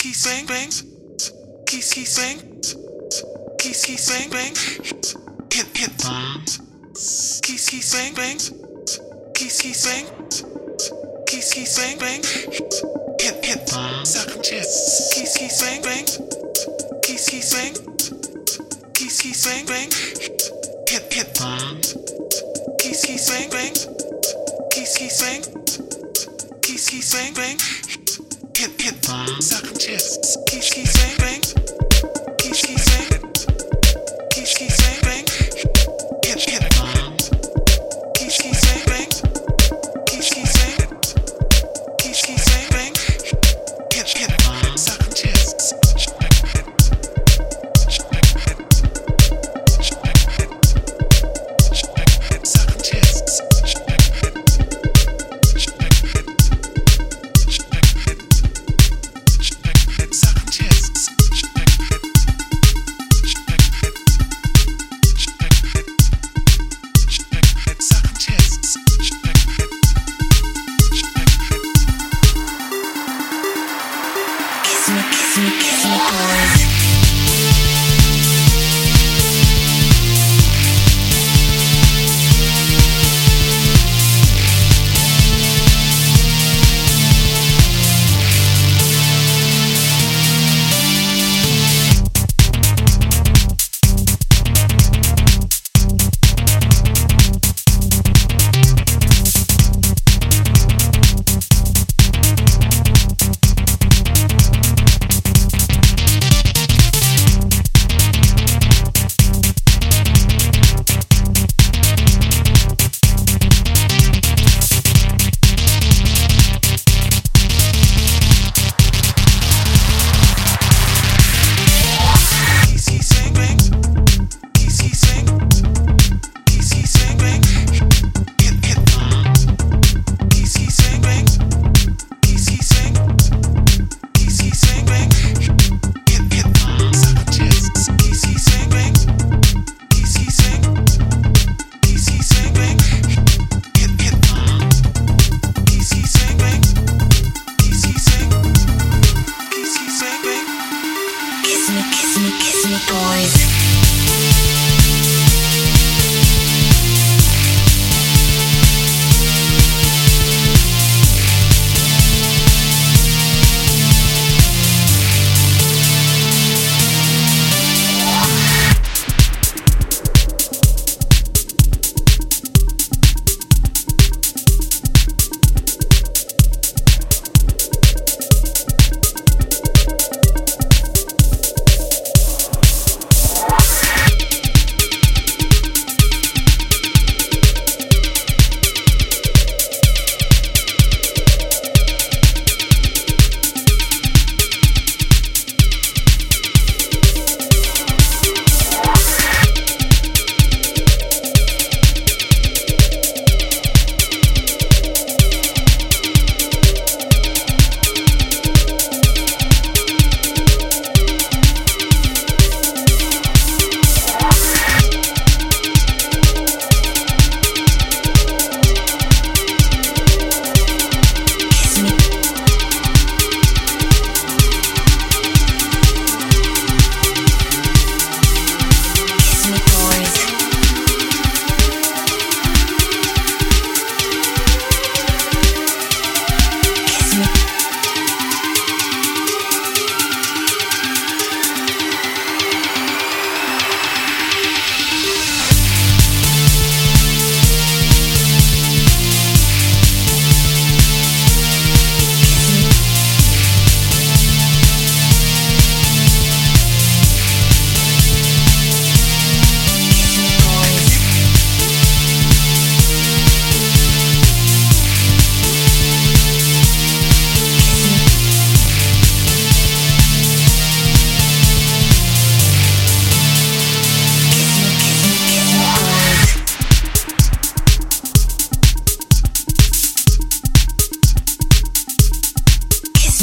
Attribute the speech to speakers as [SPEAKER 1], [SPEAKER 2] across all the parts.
[SPEAKER 1] kiss bang bang, kiss kiss bang, kiss kiss bang bang, hit hit kiss kiss bang bang, kiss kiss bang, kiss kiss bang bang, hit hit suck kiss kiss bang bang, kiss kiss bang, kiss kiss bang bang, hit hit kiss kiss bang bang, kiss kiss bang, kiss kiss bang bang hit hit bomb, suck 'em tits, kiss kiss bang bang, kiss kiss bang, Kiss
[SPEAKER 2] me, Kiss me, kiss me,
[SPEAKER 1] kiss
[SPEAKER 2] me, boys.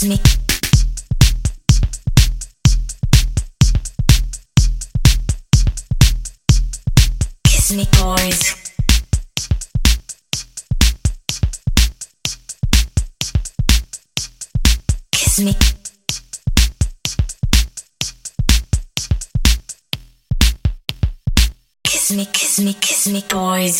[SPEAKER 2] Kiss me, boys. Kiss me kiss me, kiss me, boys.